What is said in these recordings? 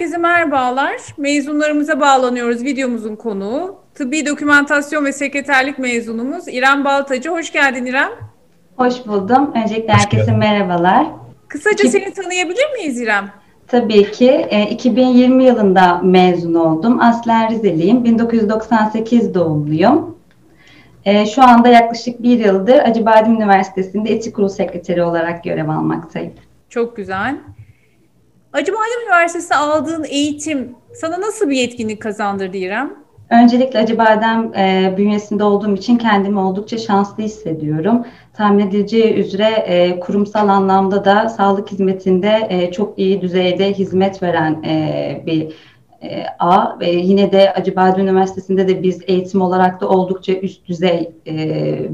merhabalar. Mezunlarımıza bağlanıyoruz videomuzun konuğu. Tıbbi dokümantasyon ve sekreterlik mezunumuz İrem Baltacı. Hoş geldin İrem. Hoş buldum. Öncelikle herkese merhabalar. Kısaca seni tanıyabilir miyiz İrem? Tabii ki. 2020 yılında mezun oldum. Aslen Rizeliyim. 1998 doğumluyum. Şu anda yaklaşık bir yıldır Acıbadem Üniversitesi'nde etik kurul sekreteri olarak görev almaktayım. Çok güzel. Acıbadem Üniversitesi'nde aldığın eğitim sana nasıl bir yetkinlik kazandırdı İrem? Öncelikle Acıbadem e, bünyesinde olduğum için kendimi oldukça şanslı hissediyorum. Tahmin edileceği üzere e, kurumsal anlamda da sağlık hizmetinde e, çok iyi düzeyde hizmet veren e, bir e, A ve yine de Acıbadem Üniversitesi'nde de biz eğitim olarak da oldukça üst düzey e,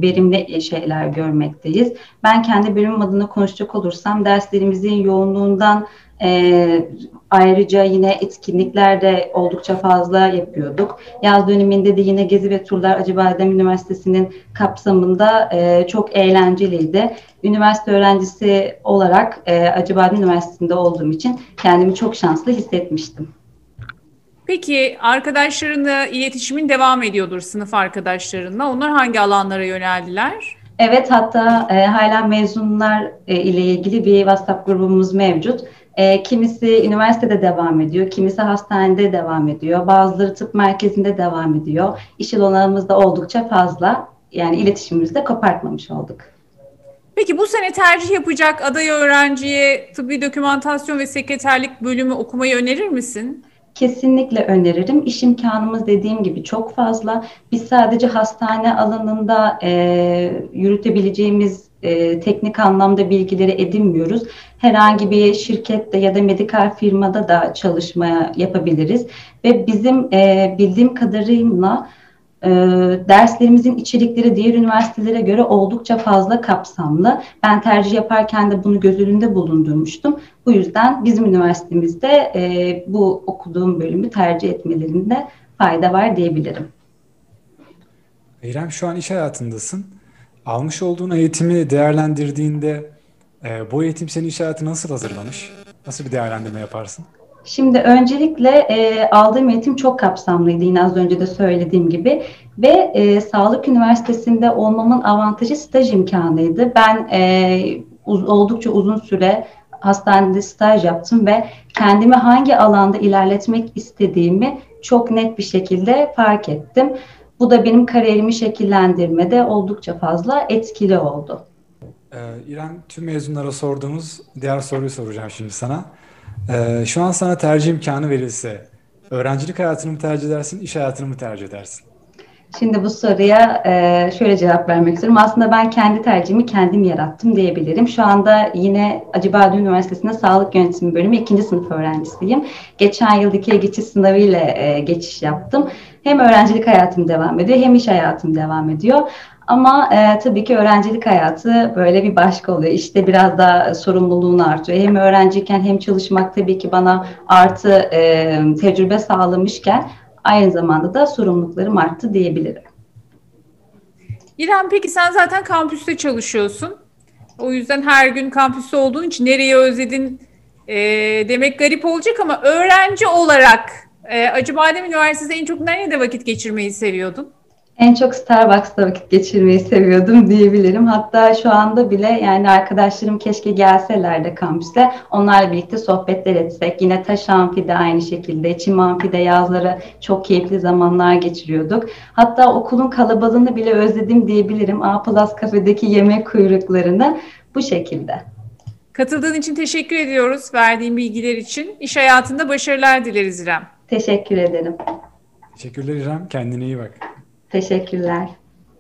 verimli şeyler görmekteyiz. Ben kendi bölümüm adına konuşacak olursam derslerimizin yoğunluğundan e, ayrıca yine etkinlikler de oldukça fazla yapıyorduk. Yaz döneminde de yine gezi ve turlar Acıbadem Üniversitesi'nin kapsamında e, çok eğlenceliydi. Üniversite öğrencisi olarak e, Acıbadem Üniversitesi'nde olduğum için kendimi çok şanslı hissetmiştim. Peki arkadaşlarınla iletişimin devam ediyordur sınıf arkadaşlarınla. Onlar hangi alanlara yöneldiler? Evet hatta e, hala mezunlar e, ile ilgili bir WhatsApp grubumuz mevcut. E, kimisi üniversitede devam ediyor, kimisi hastanede devam ediyor, bazıları tıp merkezinde devam ediyor. İş alanımız da oldukça fazla. Yani iletişimimizi de kopartmamış olduk. Peki bu sene tercih yapacak aday öğrenciye tıbbi dokümantasyon ve sekreterlik bölümü okumayı önerir misin? Kesinlikle öneririm. İş imkanımız dediğim gibi çok fazla. Biz sadece hastane alanında e, yürütebileceğimiz e, teknik anlamda bilgileri edinmiyoruz. Herhangi bir şirkette ya da medikal firmada da çalışmaya yapabiliriz. Ve bizim e, bildiğim kadarıyla e, derslerimizin içerikleri diğer üniversitelere göre oldukça fazla kapsamlı. Ben tercih yaparken de bunu göz önünde bulundurmuştum. Bu yüzden bizim üniversitemizde e, bu okuduğum bölümü tercih etmelerinde fayda var diyebilirim. İrem şu an iş hayatındasın. Almış olduğun eğitimi değerlendirdiğinde e, bu eğitim seni iş hayatına nasıl hazırlamış? Nasıl bir değerlendirme yaparsın? Şimdi öncelikle e, aldığım eğitim çok kapsamlıydı yine az önce de söylediğim gibi ve e, Sağlık Üniversitesi'nde olmamın avantajı staj imkanıydı. Ben e, uz, oldukça uzun süre hastanede staj yaptım ve kendimi hangi alanda ilerletmek istediğimi çok net bir şekilde fark ettim. Bu da benim kariyerimi şekillendirmede oldukça fazla etkili oldu. Ee, İrem, tüm mezunlara sorduğumuz diğer soruyu soracağım şimdi sana. Ee, şu an sana tercih imkanı verilse, öğrencilik hayatını mı tercih edersin, iş hayatını mı tercih edersin? Şimdi bu soruya e, şöyle cevap vermek istiyorum. Aslında ben kendi tercihimi kendim yarattım diyebilirim. Şu anda yine Acıbadem Üniversitesi'nde Sağlık Yönetimi Bölümü ikinci sınıf öğrencisiyim. Geçen yıldaki geçiş sınavı ile e, geçiş yaptım. Hem öğrencilik hayatım devam ediyor hem iş hayatım devam ediyor. Ama e, tabii ki öğrencilik hayatı böyle bir başka oluyor. İşte biraz daha sorumluluğun artıyor. Hem öğrenciyken hem çalışmak tabii ki bana artı e, tecrübe sağlamışken aynı zamanda da sorumluluklarım arttı diyebilirim. İrem peki sen zaten kampüste çalışıyorsun. O yüzden her gün kampüste olduğun için nereye özledin e, demek garip olacak ama öğrenci olarak e, Acıbadem Üniversitesi'nde en çok nerede vakit geçirmeyi seviyordun? En çok Starbucks'ta vakit geçirmeyi seviyordum diyebilirim. Hatta şu anda bile yani arkadaşlarım keşke gelseler de kampüse. Onlarla birlikte sohbetler etsek. Yine Taş Amfi'de aynı şekilde. Çim Amfi'de yazları çok keyifli zamanlar geçiriyorduk. Hatta okulun kalabalığını bile özledim diyebilirim. A Plus kafedeki yemek kuyruklarını bu şekilde. Katıldığın için teşekkür ediyoruz verdiğin bilgiler için. İş hayatında başarılar dileriz İrem. Teşekkür ederim. Teşekkürler İrem. Kendine iyi bak. Teşekkürler.